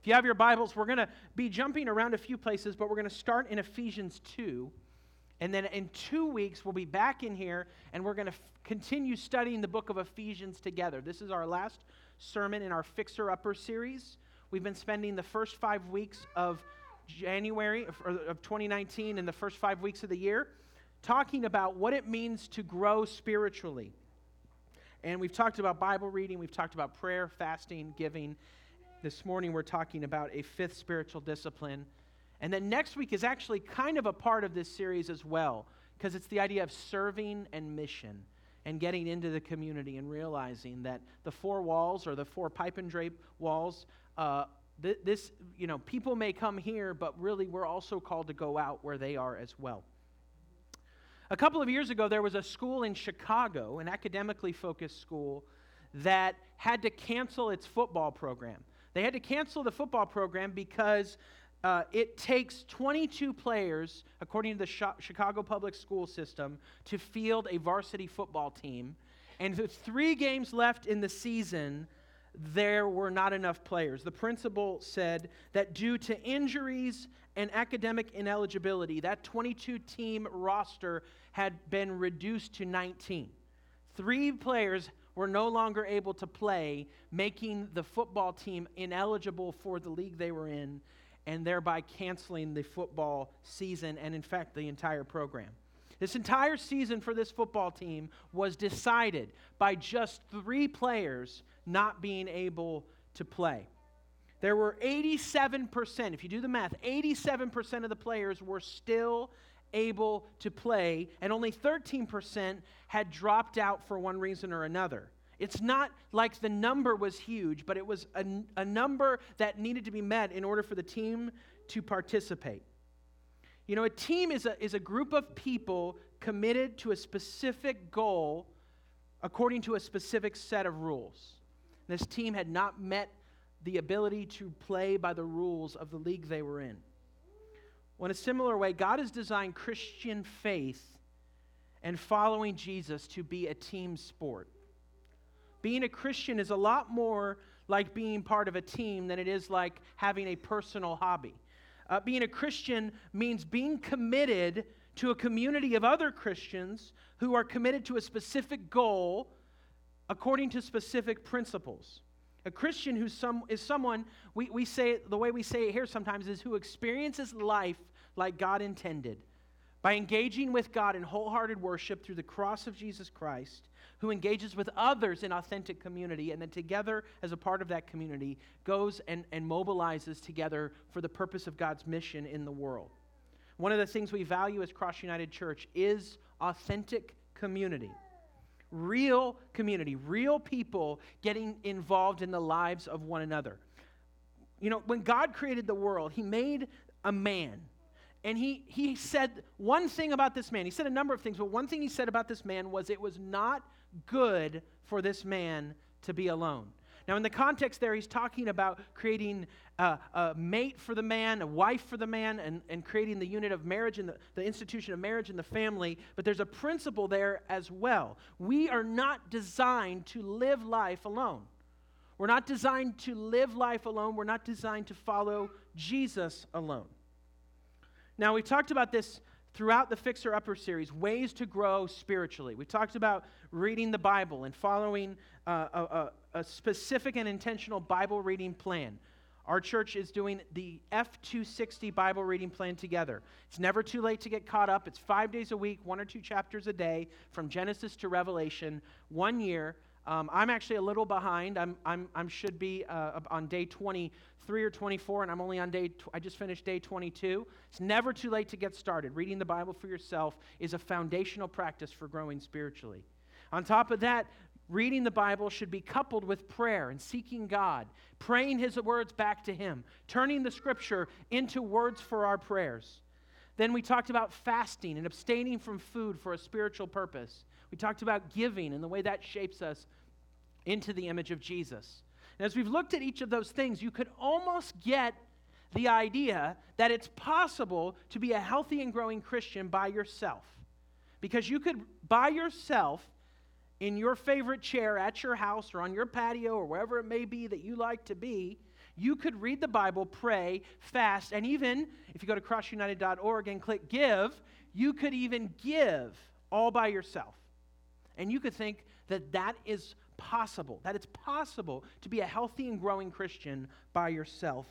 If you have your Bibles, we're going to be jumping around a few places, but we're going to start in Ephesians 2. And then in two weeks, we'll be back in here and we're going to f- continue studying the book of Ephesians together. This is our last sermon in our Fixer Upper series. We've been spending the first five weeks of January of 2019 and the first five weeks of the year talking about what it means to grow spiritually. And we've talked about Bible reading, we've talked about prayer, fasting, giving. This morning we're talking about a fifth spiritual discipline. And then next week is actually kind of a part of this series as well, because it's the idea of serving and mission and getting into the community and realizing that the four walls or the four pipe and drape walls, uh, th- this, you know, people may come here, but really we're also called to go out where they are as well. A couple of years ago, there was a school in Chicago, an academically focused school, that had to cancel its football program. They had to cancel the football program because uh, it takes 22 players, according to the Chicago public school system, to field a varsity football team. And with three games left in the season, there were not enough players. The principal said that due to injuries and academic ineligibility, that 22 team roster had been reduced to 19. Three players were no longer able to play, making the football team ineligible for the league they were in, and thereby canceling the football season and, in fact, the entire program. This entire season for this football team was decided by just three players not being able to play. There were 87%, if you do the math, 87% of the players were still able to play, and only 13% had dropped out for one reason or another. It's not like the number was huge, but it was a, a number that needed to be met in order for the team to participate. You know, a team is a, is a group of people committed to a specific goal according to a specific set of rules. This team had not met the ability to play by the rules of the league they were in. Well, in a similar way, God has designed Christian faith and following Jesus to be a team sport. Being a Christian is a lot more like being part of a team than it is like having a personal hobby. Uh, being a Christian means being committed to a community of other Christians who are committed to a specific goal according to specific principles. A Christian who some, is someone, we, we say, the way we say it here sometimes is who experiences life like God intended by engaging with God in wholehearted worship through the cross of Jesus Christ, who engages with others in authentic community, and then together, as a part of that community, goes and, and mobilizes together for the purpose of God's mission in the world. One of the things we value as Cross United Church is authentic community. Real community, real people getting involved in the lives of one another. You know, when God created the world, He made a man and he, he said one thing about this man. He said a number of things, but one thing he said about this man was it was not good for this man to be alone. Now, in the context there, he's talking about creating a, a mate for the man, a wife for the man, and, and creating the unit of marriage and the, the institution of marriage and the family. But there's a principle there as well. We are not designed to live life alone. We're not designed to live life alone. We're not designed to follow Jesus alone. Now, we talked about this throughout the Fixer Upper series ways to grow spiritually. We talked about reading the Bible and following uh, a, a, a specific and intentional Bible reading plan. Our church is doing the F260 Bible reading plan together. It's never too late to get caught up. It's five days a week, one or two chapters a day, from Genesis to Revelation, one year. Um, I'm actually a little behind. I'm, I'm, I'm should be uh, on day 23 or 24, and I'm only on day, tw- I just finished day 22. It's never too late to get started. Reading the Bible for yourself is a foundational practice for growing spiritually. On top of that, reading the Bible should be coupled with prayer and seeking God, praying His words back to Him, turning the Scripture into words for our prayers. Then we talked about fasting and abstaining from food for a spiritual purpose. We talked about giving and the way that shapes us into the image of Jesus. And as we've looked at each of those things, you could almost get the idea that it's possible to be a healthy and growing Christian by yourself. Because you could, by yourself, in your favorite chair at your house or on your patio or wherever it may be that you like to be, you could read the Bible, pray, fast, and even if you go to crossunited.org and click give, you could even give all by yourself. And you could think that that is possible, that it's possible to be a healthy and growing Christian by yourself.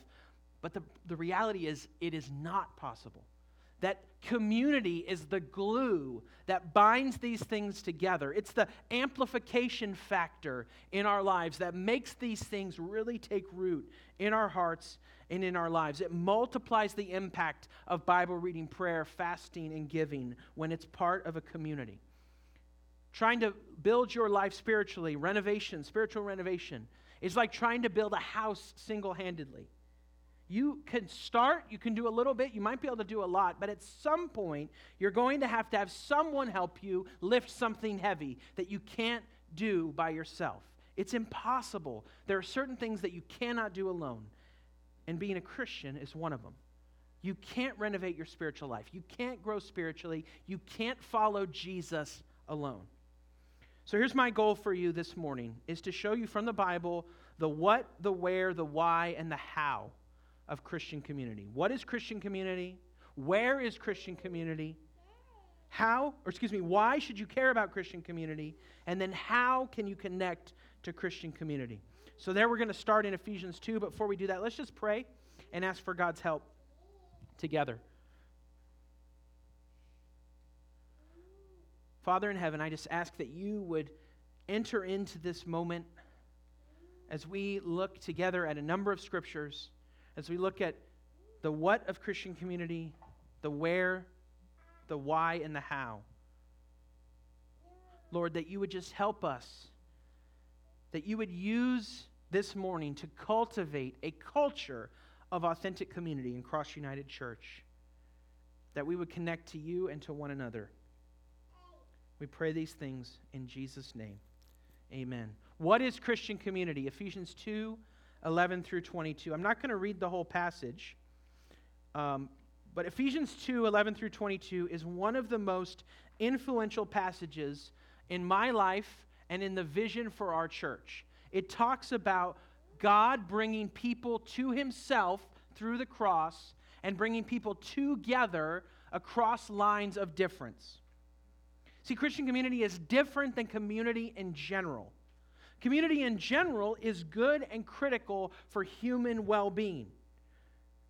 But the, the reality is, it is not possible. That community is the glue that binds these things together. It's the amplification factor in our lives that makes these things really take root in our hearts and in our lives. It multiplies the impact of Bible reading, prayer, fasting, and giving when it's part of a community. Trying to build your life spiritually, renovation, spiritual renovation, is like trying to build a house single handedly. You can start, you can do a little bit, you might be able to do a lot, but at some point, you're going to have to have someone help you lift something heavy that you can't do by yourself. It's impossible. There are certain things that you cannot do alone, and being a Christian is one of them. You can't renovate your spiritual life. You can't grow spiritually. You can't follow Jesus alone. So here's my goal for you this morning is to show you from the Bible the what, the where, the why, and the how of Christian community. What is Christian community? Where is Christian community? How, or excuse me, why should you care about Christian community? And then how can you connect to Christian community? So, there we're going to start in Ephesians 2. But before we do that, let's just pray and ask for God's help together. Father in heaven, I just ask that you would enter into this moment as we look together at a number of scriptures as we look at the what of Christian community, the where, the why, and the how. Lord, that you would just help us, that you would use this morning to cultivate a culture of authentic community in Cross United Church, that we would connect to you and to one another. We pray these things in Jesus' name. Amen. What is Christian community? Ephesians 2 11 through 22. I'm not going to read the whole passage, um, but Ephesians 2 11 through 22 is one of the most influential passages in my life and in the vision for our church. It talks about God bringing people to himself through the cross and bringing people together across lines of difference. See, Christian community is different than community in general. Community in general is good and critical for human well being.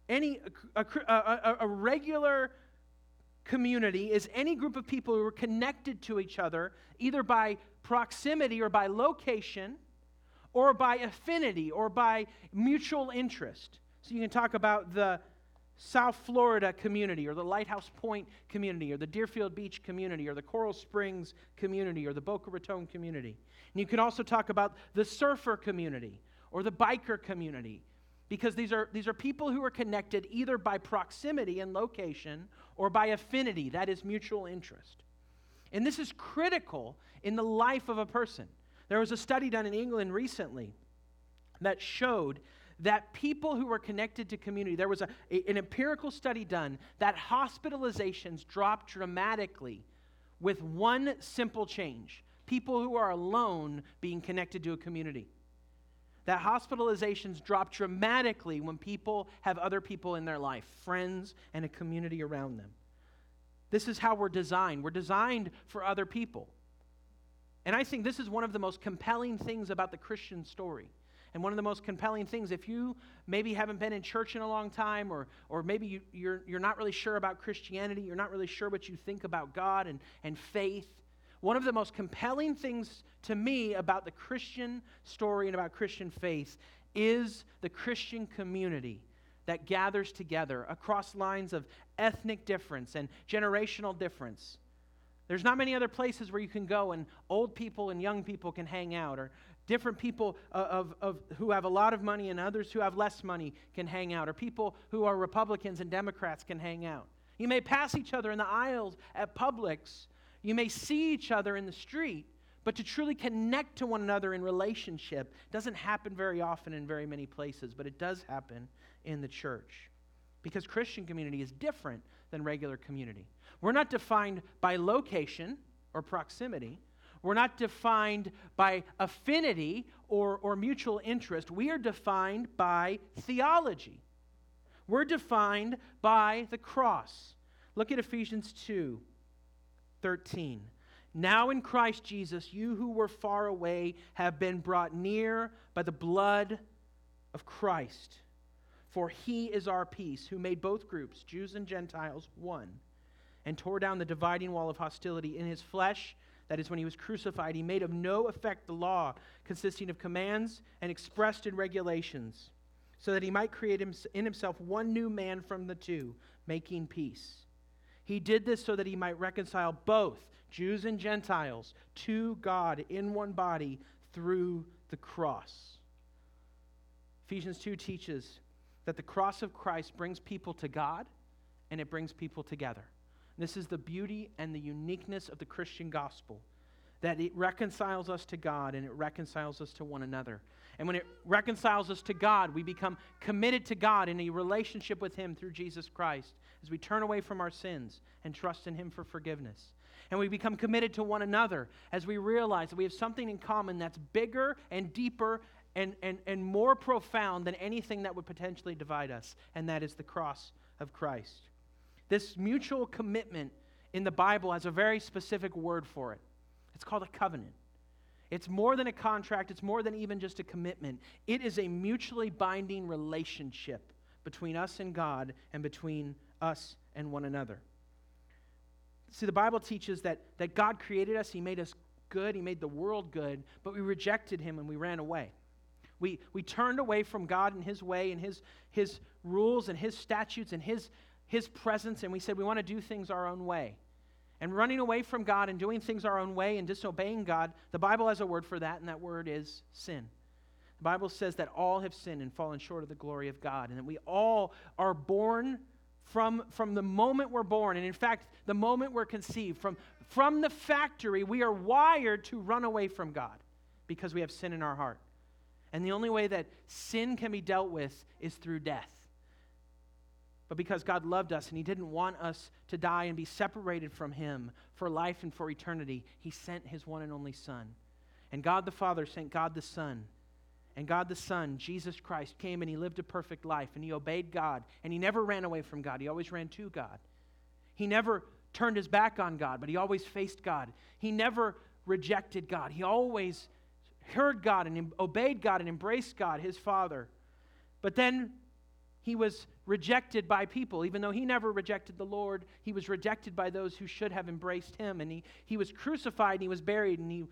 Any, a, a, a, regular community is any group of people who are connected to each other either by proximity or by location or by affinity or by mutual interest. So you can talk about the South Florida community or the Lighthouse Point community or the Deerfield Beach community or the Coral Springs community or the Boca Raton community. And you can also talk about the surfer community or the biker community because these are, these are people who are connected either by proximity and location or by affinity, that is, mutual interest. And this is critical in the life of a person. There was a study done in England recently that showed that people who were connected to community, there was a, a, an empirical study done that hospitalizations dropped dramatically with one simple change people who are alone being connected to a community. That hospitalizations drop dramatically when people have other people in their life, friends and a community around them. This is how we're designed. We're designed for other people. And I think this is one of the most compelling things about the Christian story. And one of the most compelling things, if you maybe haven't been in church in a long time, or, or maybe you, you're, you're not really sure about Christianity, you're not really sure what you think about God and, and faith, one of the most compelling things to me about the Christian story and about Christian faith is the Christian community that gathers together across lines of ethnic difference and generational difference. There's not many other places where you can go and old people and young people can hang out, or different people uh, of, of, who have a lot of money and others who have less money can hang out, or people who are Republicans and Democrats can hang out. You may pass each other in the aisles at Publix, you may see each other in the street, but to truly connect to one another in relationship doesn't happen very often in very many places, but it does happen in the church. Because Christian community is different than regular community. We're not defined by location or proximity. We're not defined by affinity or, or mutual interest. We are defined by theology. We're defined by the cross. Look at Ephesians 2 13. Now in Christ Jesus, you who were far away have been brought near by the blood of Christ. For he is our peace, who made both groups, Jews and Gentiles, one, and tore down the dividing wall of hostility in his flesh. That is, when he was crucified, he made of no effect the law, consisting of commands and expressed in regulations, so that he might create in himself one new man from the two, making peace. He did this so that he might reconcile both Jews and Gentiles to God in one body through the cross. Ephesians 2 teaches that the cross of Christ brings people to God and it brings people together. This is the beauty and the uniqueness of the Christian gospel that it reconciles us to God and it reconciles us to one another. And when it reconciles us to God, we become committed to God in a relationship with Him through Jesus Christ as we turn away from our sins and trust in Him for forgiveness. And we become committed to one another as we realize that we have something in common that's bigger and deeper and, and, and more profound than anything that would potentially divide us, and that is the cross of Christ. This mutual commitment in the Bible has a very specific word for it. It's called a covenant. It's more than a contract, it's more than even just a commitment. It is a mutually binding relationship between us and God and between us and one another. See, the Bible teaches that, that God created us, He made us good, He made the world good, but we rejected Him and we ran away. We, we turned away from God and His way and His, his rules and His statutes and his, his presence, and we said we want to do things our own way. And running away from God and doing things our own way and disobeying God, the Bible has a word for that, and that word is sin. The Bible says that all have sinned and fallen short of the glory of God, and that we all are born from, from the moment we're born, and in fact, the moment we're conceived, from, from the factory, we are wired to run away from God because we have sin in our heart. And the only way that sin can be dealt with is through death. But because God loved us and He didn't want us to die and be separated from Him for life and for eternity, He sent His one and only Son. And God the Father sent God the Son. And God the Son, Jesus Christ, came and He lived a perfect life and He obeyed God. And He never ran away from God, He always ran to God. He never turned His back on God, but He always faced God. He never rejected God, He always heard God and obeyed God and embraced God, his Father. But then he was rejected by people. Even though he never rejected the Lord, he was rejected by those who should have embraced him. And he, he was crucified and he was buried and he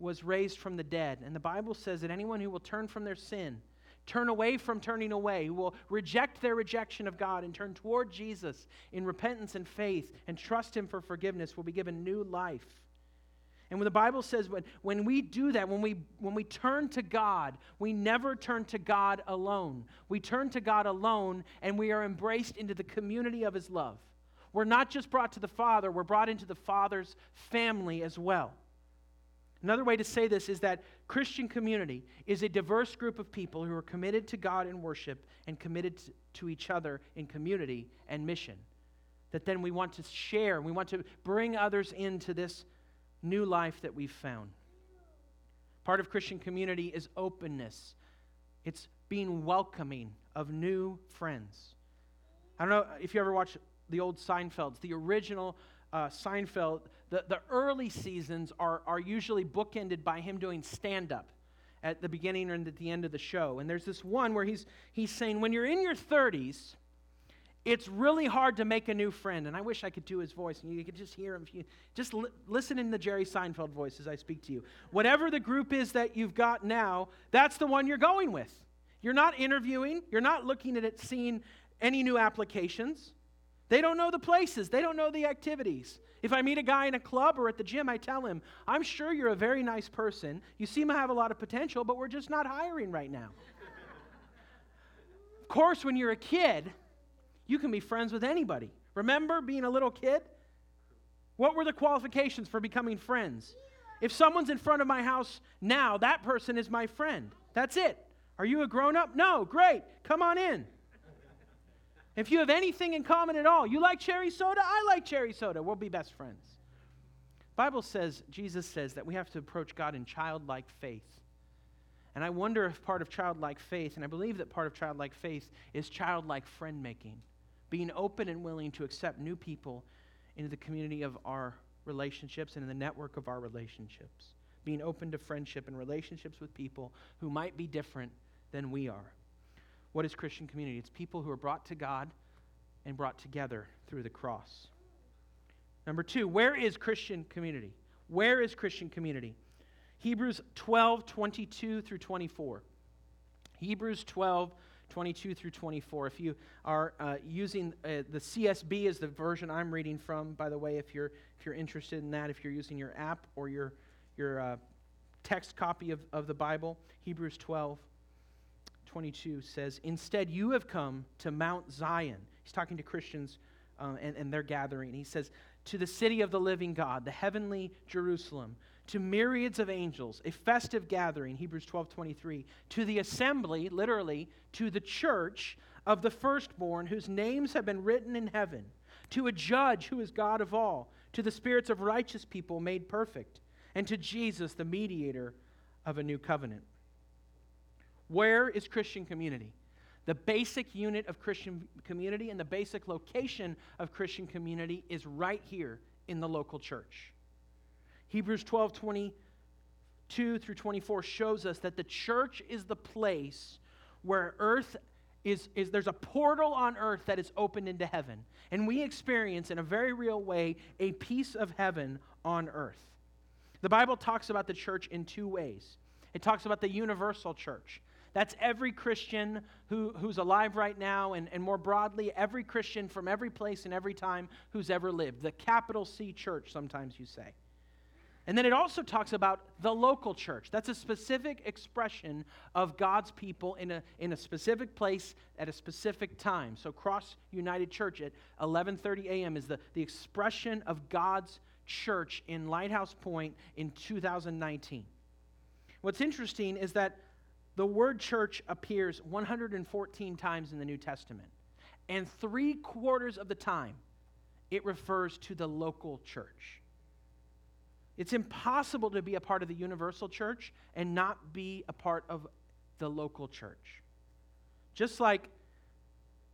was raised from the dead. And the Bible says that anyone who will turn from their sin, turn away from turning away, who will reject their rejection of God and turn toward Jesus in repentance and faith and trust him for forgiveness will be given new life. And when the Bible says when, when we do that, when we, when we turn to God, we never turn to God alone. We turn to God alone and we are embraced into the community of His love. We're not just brought to the Father, we're brought into the Father's family as well. Another way to say this is that Christian community is a diverse group of people who are committed to God in worship and committed to each other in community and mission. That then we want to share, we want to bring others into this new life that we've found. Part of Christian community is openness, it's being welcoming of new friends. I don't know if you ever watched the old Seinfelds, the original uh, Seinfeld, the, the early seasons are, are usually bookended by him doing stand up at the beginning and at the end of the show. And there's this one where he's, he's saying, when you're in your 30s, it's really hard to make a new friend. And I wish I could do his voice and you could just hear him. Just li- listen in the Jerry Seinfeld voice as I speak to you. Whatever the group is that you've got now, that's the one you're going with. You're not interviewing, you're not looking at it, seeing any new applications. They don't know the places, they don't know the activities. If I meet a guy in a club or at the gym, I tell him, I'm sure you're a very nice person. You seem to have a lot of potential, but we're just not hiring right now. of course, when you're a kid, you can be friends with anybody. Remember being a little kid? What were the qualifications for becoming friends? If someone's in front of my house now, that person is my friend. That's it. Are you a grown up? No, great. Come on in. If you have anything in common at all, you like cherry soda, I like cherry soda, we'll be best friends. Bible says, Jesus says that we have to approach God in childlike faith. And I wonder if part of childlike faith, and I believe that part of childlike faith is childlike friend making, being open and willing to accept new people into the community of our relationships and in the network of our relationships, being open to friendship and relationships with people who might be different than we are. What is Christian community? It's people who are brought to God and brought together through the cross. Number two, where is Christian community? Where is Christian community? Hebrews 12, 22 through 24. Hebrews 12, 22 through 24. If you are uh, using uh, the CSB is the version I'm reading from, by the way, if you're, if you're interested in that, if you're using your app or your, your uh, text copy of, of the Bible, Hebrews 12, 22 says, Instead, you have come to Mount Zion. He's talking to Christians uh, and, and their gathering. He says, To the city of the living God, the heavenly Jerusalem to myriads of angels, a festive gathering, Hebrews 12 23, to the assembly, literally, to the church of the firstborn whose names have been written in heaven, to a judge who is God of all, to the spirits of righteous people made perfect, and to Jesus, the mediator of a new covenant. Where is Christian community? The basic unit of Christian community and the basic location of Christian community is right here in the local church. Hebrews 12 22 through 24 shows us that the church is the place where earth is, is there's a portal on earth that is opened into heaven. And we experience in a very real way a piece of heaven on earth. The Bible talks about the church in two ways. It talks about the universal church. That's every Christian who, who's alive right now, and, and more broadly, every Christian from every place and every time who's ever lived. The capital C church, sometimes you say. And then it also talks about the local church. That's a specific expression of God's people in a, in a specific place at a specific time. So Cross United Church at 11:30 a.m. is the, the expression of God's church in Lighthouse Point in 2019. What's interesting is that the word church appears 114 times in the New Testament. And three quarters of the time, it refers to the local church. It's impossible to be a part of the universal church and not be a part of the local church. Just like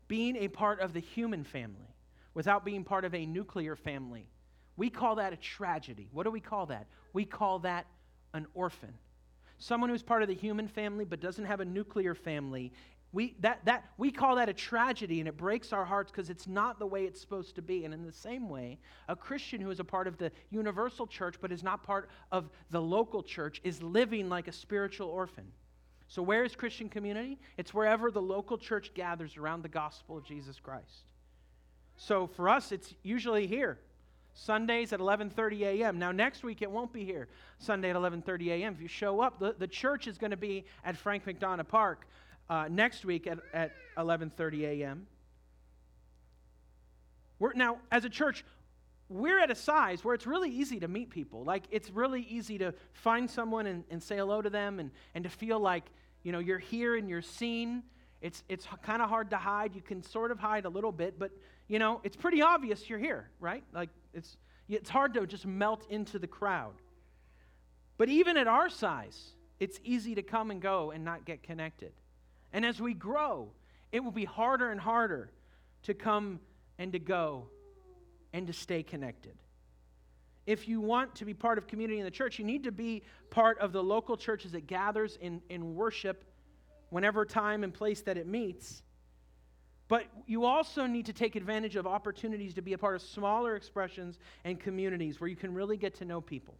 being a part of the human family without being part of a nuclear family. We call that a tragedy. What do we call that? We call that an orphan. Someone who's part of the human family but doesn't have a nuclear family we, that, that, we call that a tragedy, and it breaks our hearts because it's not the way it's supposed to be. And in the same way, a Christian who is a part of the universal church but is not part of the local church is living like a spiritual orphan. So, where is Christian community? It's wherever the local church gathers around the gospel of Jesus Christ. So, for us, it's usually here. Sundays at 11:30 a.m. Now next week it won't be here. Sunday at 11:30 a.m. If you show up, the, the church is going to be at Frank McDonough Park uh, next week at, at 11.30 a.m. We're, now, as a church, we're at a size where it's really easy to meet people. Like, it's really easy to find someone and, and say hello to them and, and to feel like, you know, you're here and you're seen. It's, it's kind of hard to hide. You can sort of hide a little bit, but, you know, it's pretty obvious you're here, right? Like, it's, it's hard to just melt into the crowd. But even at our size, it's easy to come and go and not get connected. And as we grow, it will be harder and harder to come and to go and to stay connected. If you want to be part of community in the church, you need to be part of the local church as it gathers in, in worship whenever time and place that it meets. But you also need to take advantage of opportunities to be a part of smaller expressions and communities where you can really get to know people.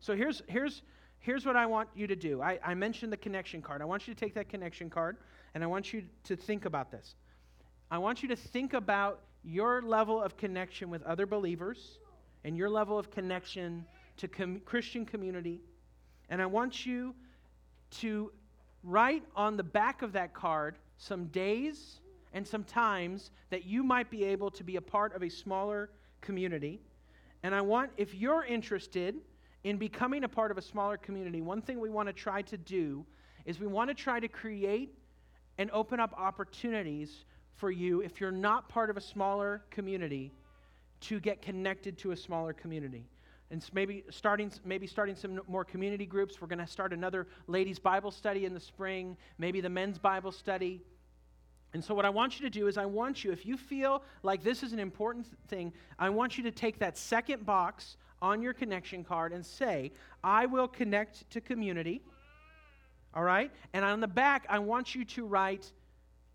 So here's, here's, here's what I want you to do. I, I mentioned the connection card. I want you to take that connection card and I want you to think about this. I want you to think about your level of connection with other believers and your level of connection to com- Christian community. And I want you to write on the back of that card some days and some times that you might be able to be a part of a smaller community. And I want, if you're interested, in becoming a part of a smaller community, one thing we want to try to do is we want to try to create and open up opportunities for you, if you're not part of a smaller community, to get connected to a smaller community. and maybe starting maybe starting some more community groups. We're going to start another ladies Bible study in the spring, maybe the men's Bible study. And so what I want you to do is I want you if you feel like this is an important thing, I want you to take that second box on your connection card and say, "I will connect to community." All right? And on the back, I want you to write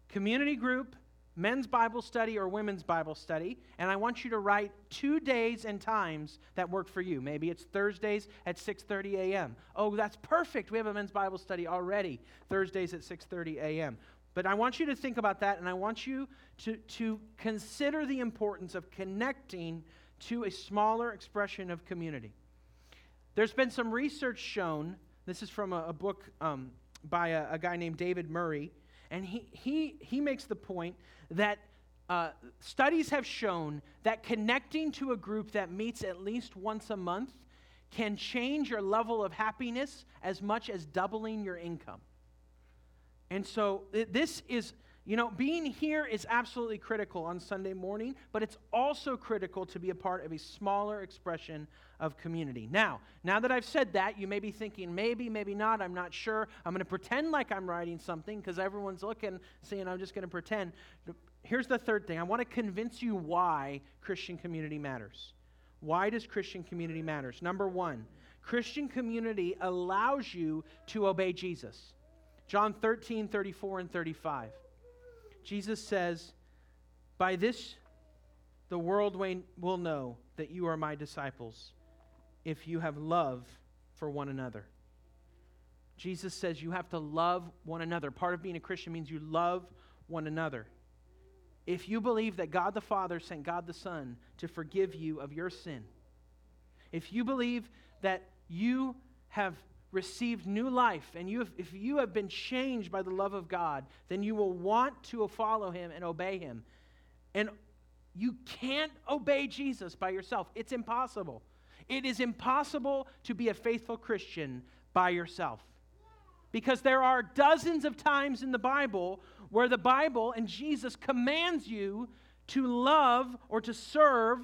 community group men's Bible study or women's Bible study, and I want you to write two days and times that work for you. Maybe it's Thursdays at 6:30 a.m. Oh, that's perfect. We have a men's Bible study already, Thursdays at 6:30 a.m. But I want you to think about that, and I want you to, to consider the importance of connecting to a smaller expression of community. There's been some research shown, this is from a, a book um, by a, a guy named David Murray, and he, he, he makes the point that uh, studies have shown that connecting to a group that meets at least once a month can change your level of happiness as much as doubling your income. And so this is, you know, being here is absolutely critical on Sunday morning, but it's also critical to be a part of a smaller expression of community. Now, now that I've said that, you may be thinking, maybe, maybe not, I'm not sure. I'm going to pretend like I'm writing something because everyone's looking, saying I'm just going to pretend. Here's the third thing I want to convince you why Christian community matters. Why does Christian community matters? Number one, Christian community allows you to obey Jesus. John 13, 34, and 35. Jesus says, By this the world will know that you are my disciples if you have love for one another. Jesus says you have to love one another. Part of being a Christian means you love one another. If you believe that God the Father sent God the Son to forgive you of your sin, if you believe that you have received new life and you have, if you have been changed by the love of God, then you will want to follow him and obey him. And you can't obey Jesus by yourself, it's impossible. It is impossible to be a faithful Christian by yourself. Because there are dozens of times in the Bible where the Bible and Jesus commands you to love or to serve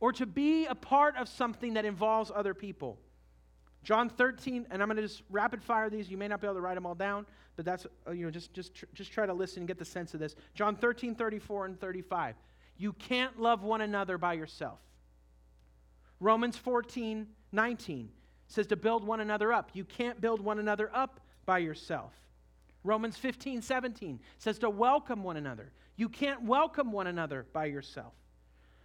or to be a part of something that involves other people. John 13, and I'm going to just rapid fire these. You may not be able to write them all down, but that's, uh, you know, just, just, tr- just try to listen and get the sense of this. John 13, 34, and 35. You can't love one another by yourself. Romans 14, 19 says to build one another up. You can't build one another up by yourself. Romans 15, 17 says to welcome one another. You can't welcome one another by yourself.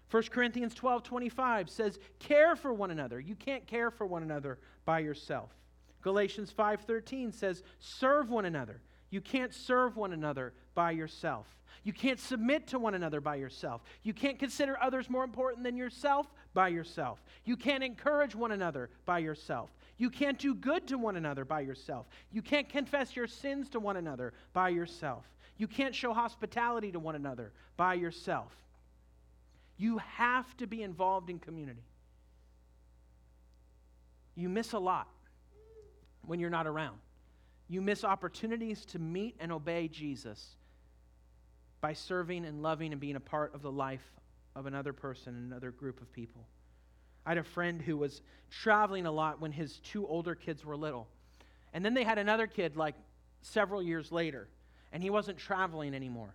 1 Corinthians 12, 25 says care for one another. You can't care for one another by yourself. Galatians 5:13 says serve one another. You can't serve one another by yourself. You can't submit to one another by yourself. You can't consider others more important than yourself by yourself. You can't encourage one another by yourself. You can't do good to one another by yourself. You can't confess your sins to one another by yourself. You can't show hospitality to one another by yourself. You have to be involved in community. You miss a lot when you're not around. You miss opportunities to meet and obey Jesus by serving and loving and being a part of the life of another person, and another group of people. I had a friend who was traveling a lot when his two older kids were little. And then they had another kid like several years later, and he wasn't traveling anymore.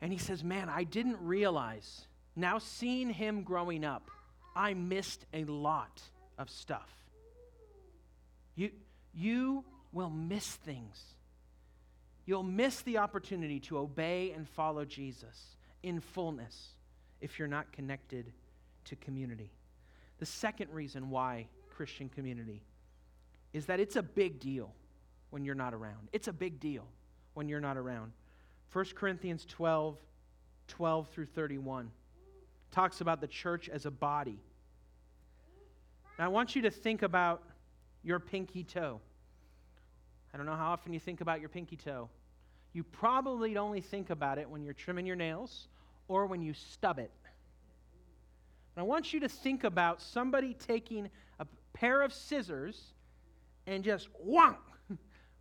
And he says, Man, I didn't realize, now seeing him growing up, I missed a lot of stuff. You, you will miss things. You'll miss the opportunity to obey and follow Jesus in fullness if you're not connected to community. The second reason why Christian community is that it's a big deal when you're not around. It's a big deal when you're not around. 1 Corinthians 12, 12 through 31 talks about the church as a body. Now, I want you to think about your pinky toe. I don't know how often you think about your pinky toe. You probably only think about it when you're trimming your nails or when you stub it. And I want you to think about somebody taking a pair of scissors and just whonk.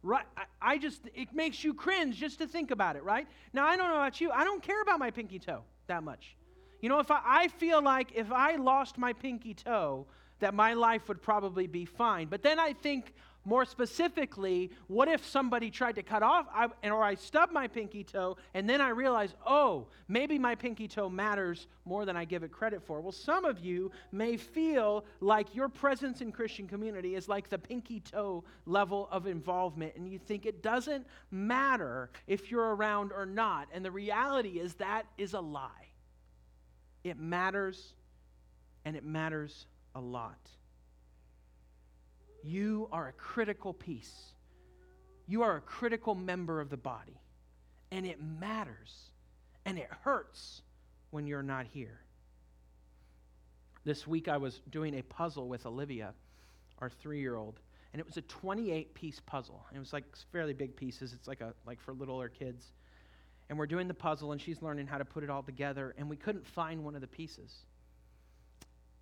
Right, I, just it makes you cringe just to think about it, right? Now I don't know about you. I don't care about my pinky toe that much. You know, if I, I feel like if I lost my pinky toe, that my life would probably be fine. But then I think more specifically, what if somebody tried to cut off, I, or I stub my pinky toe, and then I realize, oh, maybe my pinky toe matters more than I give it credit for? Well, some of you may feel like your presence in Christian community is like the pinky toe level of involvement, and you think it doesn't matter if you're around or not. And the reality is that is a lie. It matters, and it matters a lot. You are a critical piece. You are a critical member of the body. And it matters. And it hurts when you're not here. This week I was doing a puzzle with Olivia, our three year old, and it was a 28 piece puzzle. It was like fairly big pieces. It's like, a, like for littler kids. And we're doing the puzzle, and she's learning how to put it all together, and we couldn't find one of the pieces.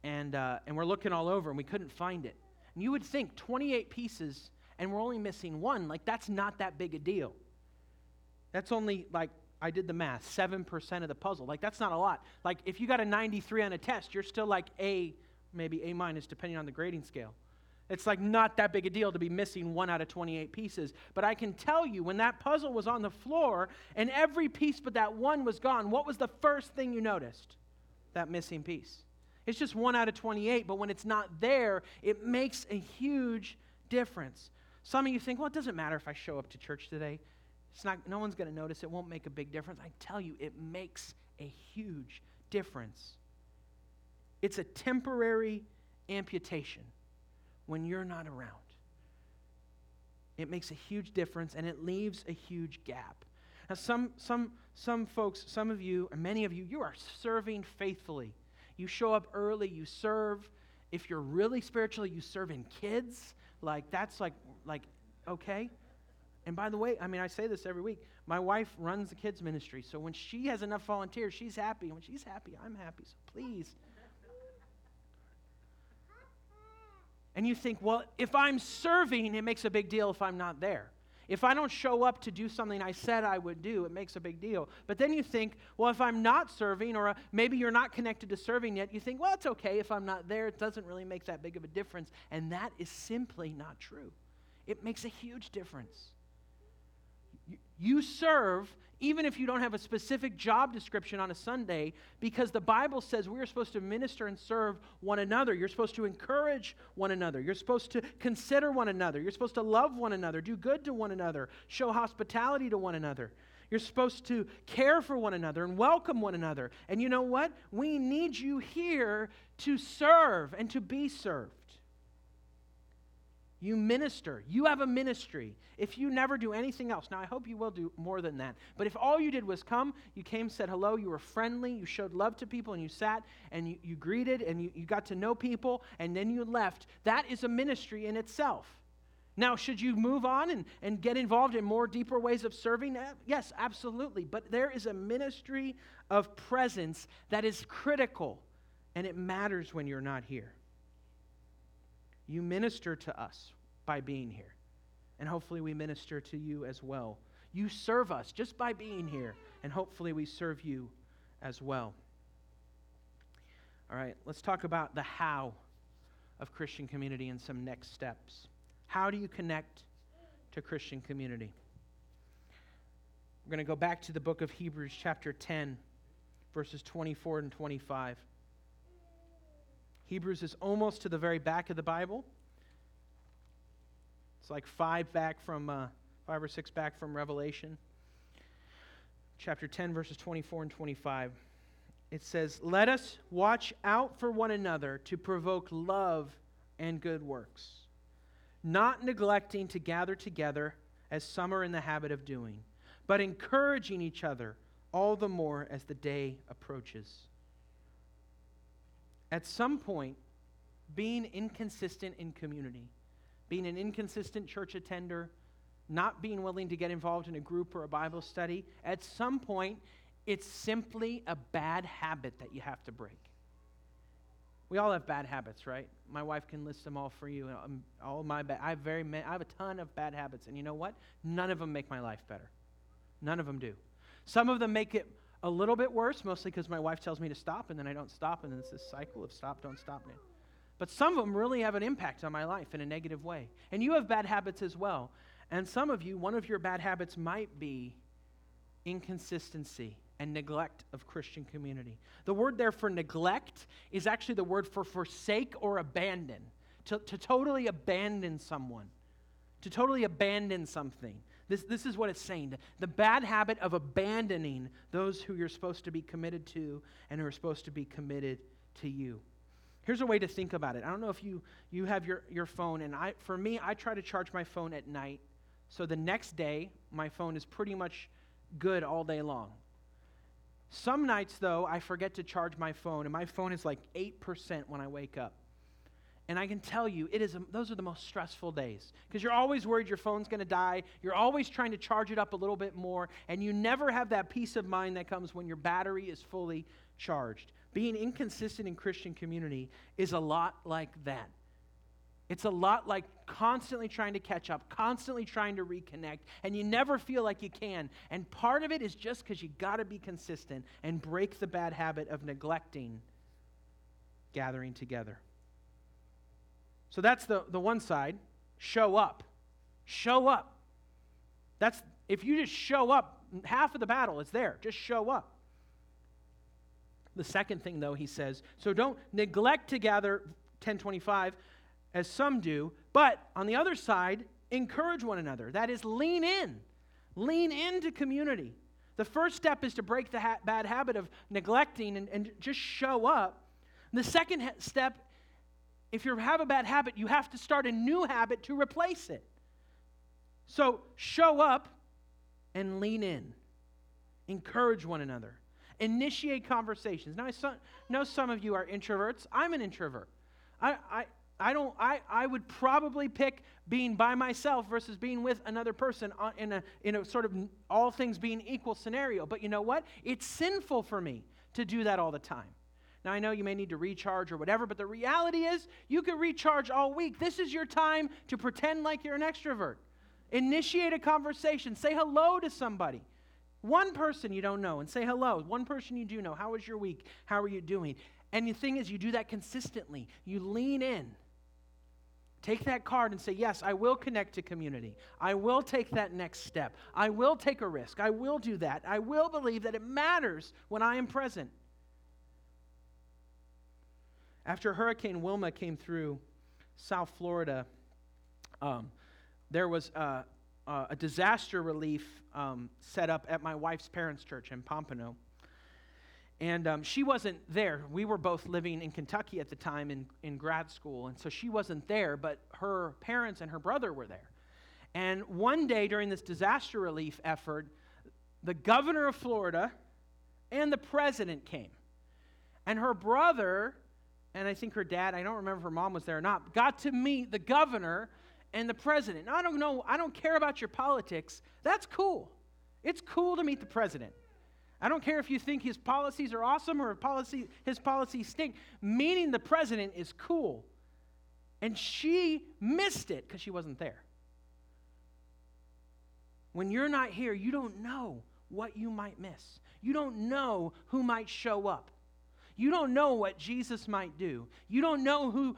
And, uh, and we're looking all over, and we couldn't find it. And you would think 28 pieces and we're only missing one, like that's not that big a deal. That's only like, I did the math, 7% of the puzzle. Like that's not a lot. Like if you got a 93 on a test, you're still like A, maybe A minus, depending on the grading scale. It's like not that big a deal to be missing one out of 28 pieces. But I can tell you, when that puzzle was on the floor and every piece but that one was gone, what was the first thing you noticed? That missing piece. It's just one out of 28, but when it's not there, it makes a huge difference. Some of you think, well, it doesn't matter if I show up to church today. It's not, no one's going to notice. It won't make a big difference. I tell you, it makes a huge difference. It's a temporary amputation when you're not around. It makes a huge difference and it leaves a huge gap. Now, some, some, some folks, some of you, or many of you, you are serving faithfully you show up early, you serve. If you're really spiritual, you serve in kids. Like, that's like, like, okay. And by the way, I mean, I say this every week. My wife runs the kids' ministry, so when she has enough volunteers, she's happy. When she's happy, I'm happy. So please. And you think, well, if I'm serving, it makes a big deal if I'm not there. If I don't show up to do something I said I would do, it makes a big deal. But then you think, well, if I'm not serving, or uh, maybe you're not connected to serving yet, you think, well, it's okay if I'm not there. It doesn't really make that big of a difference. And that is simply not true. It makes a huge difference. You serve even if you don't have a specific job description on a Sunday, because the Bible says we are supposed to minister and serve one another. You're supposed to encourage one another. You're supposed to consider one another. You're supposed to love one another, do good to one another, show hospitality to one another. You're supposed to care for one another and welcome one another. And you know what? We need you here to serve and to be served. You minister. You have a ministry. If you never do anything else, now I hope you will do more than that. But if all you did was come, you came, said hello, you were friendly, you showed love to people, and you sat and you, you greeted and you, you got to know people, and then you left, that is a ministry in itself. Now, should you move on and, and get involved in more deeper ways of serving? Eh, yes, absolutely. But there is a ministry of presence that is critical, and it matters when you're not here. You minister to us by being here. And hopefully, we minister to you as well. You serve us just by being here, and hopefully, we serve you as well. All right, let's talk about the how of Christian community and some next steps. How do you connect to Christian community? We're going to go back to the book of Hebrews, chapter 10, verses 24 and 25. Hebrews is almost to the very back of the Bible. It's like five back from, uh, five or six back from Revelation. Chapter 10, verses 24 and 25. It says, Let us watch out for one another to provoke love and good works, not neglecting to gather together as some are in the habit of doing, but encouraging each other all the more as the day approaches. At some point, being inconsistent in community, being an inconsistent church attender, not being willing to get involved in a group or a Bible study, at some point, it's simply a bad habit that you have to break. We all have bad habits, right? My wife can list them all for you. All my bad, I have very, I have a ton of bad habits, and you know what? None of them make my life better. None of them do. Some of them make it a little bit worse, mostly because my wife tells me to stop and then I don't stop, and then it's this cycle of stop, don't stop. Now. But some of them really have an impact on my life in a negative way. And you have bad habits as well. And some of you, one of your bad habits might be inconsistency and neglect of Christian community. The word there for neglect is actually the word for forsake or abandon, to, to totally abandon someone, to totally abandon something. This, this is what it's saying the bad habit of abandoning those who you're supposed to be committed to and who are supposed to be committed to you. Here's a way to think about it. I don't know if you, you have your, your phone, and I, for me, I try to charge my phone at night. So the next day, my phone is pretty much good all day long. Some nights, though, I forget to charge my phone, and my phone is like 8% when I wake up. And I can tell you, it is a, those are the most stressful days because you're always worried your phone's going to die. You're always trying to charge it up a little bit more, and you never have that peace of mind that comes when your battery is fully charged. Being inconsistent in Christian community is a lot like that. It's a lot like constantly trying to catch up, constantly trying to reconnect, and you never feel like you can. And part of it is just because you got to be consistent and break the bad habit of neglecting gathering together. So that's the, the one side. Show up. Show up. That's if you just show up, half of the battle is there. Just show up. The second thing, though, he says, so don't neglect to gather 1025 as some do, but on the other side, encourage one another. That is, lean in. Lean into community. The first step is to break the ha- bad habit of neglecting and, and just show up. The second step, if you have a bad habit, you have to start a new habit to replace it. So show up and lean in. Encourage one another. Initiate conversations. Now, I know some of you are introverts. I'm an introvert. I, I, I don't I, I would probably pick being by myself versus being with another person in a in a sort of all things being equal scenario. But you know what? It's sinful for me to do that all the time. Now I know you may need to recharge or whatever, but the reality is you can recharge all week. This is your time to pretend like you're an extrovert. Initiate a conversation. Say hello to somebody. One person you don't know and say hello. One person you do know. How was your week? How are you doing? And the thing is, you do that consistently. You lean in. Take that card and say, Yes, I will connect to community. I will take that next step. I will take a risk. I will do that. I will believe that it matters when I am present. After Hurricane Wilma came through South Florida, um, there was uh, uh, a disaster relief um, set up at my wife's parents' church in Pompano. And um, she wasn't there. We were both living in Kentucky at the time in, in grad school. And so she wasn't there, but her parents and her brother were there. And one day during this disaster relief effort, the governor of Florida and the president came. And her brother, and I think her dad, I don't remember if her mom was there or not, got to meet the governor and the president. Now, I don't know, I don't care about your politics. That's cool. It's cool to meet the president. I don't care if you think his policies are awesome or policy, his policies stink. Meeting the president is cool. And she missed it because she wasn't there. When you're not here, you don't know what you might miss. You don't know who might show up. You don't know what Jesus might do. You don't know who,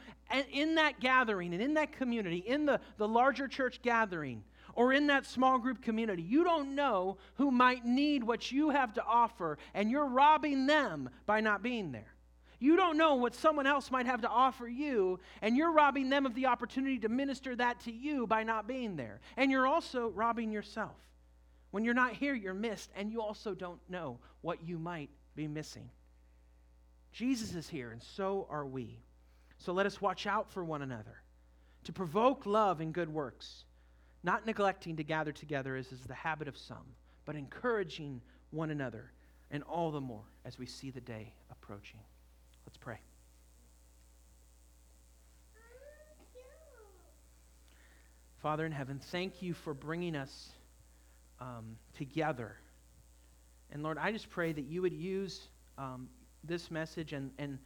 in that gathering and in that community, in the, the larger church gathering, or in that small group community, you don't know who might need what you have to offer, and you're robbing them by not being there. You don't know what someone else might have to offer you, and you're robbing them of the opportunity to minister that to you by not being there. And you're also robbing yourself. When you're not here, you're missed, and you also don't know what you might be missing. Jesus is here, and so are we. So let us watch out for one another to provoke love and good works, not neglecting to gather together as is the habit of some, but encouraging one another, and all the more as we see the day approaching. Let's pray. Father in heaven, thank you for bringing us um, together. And Lord, I just pray that you would use um, this message and, and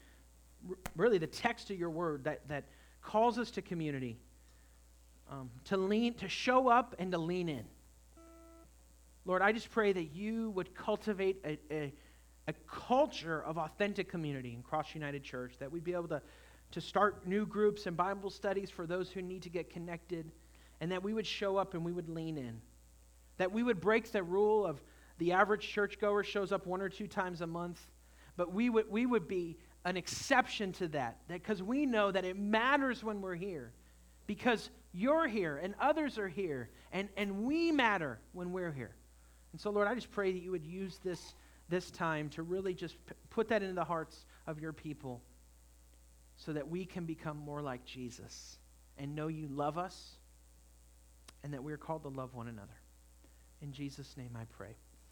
really the text of your word that, that calls us to community, um, to lean, to show up and to lean in. Lord, I just pray that you would cultivate a, a, a culture of authentic community in Cross United Church, that we'd be able to, to start new groups and Bible studies for those who need to get connected, and that we would show up and we would lean in. That we would break the rule of the average churchgoer shows up one or two times a month, but we would, we would be an exception to that because we know that it matters when we're here because you're here and others are here and, and we matter when we're here. And so, Lord, I just pray that you would use this, this time to really just p- put that into the hearts of your people so that we can become more like Jesus and know you love us and that we are called to love one another. In Jesus' name I pray.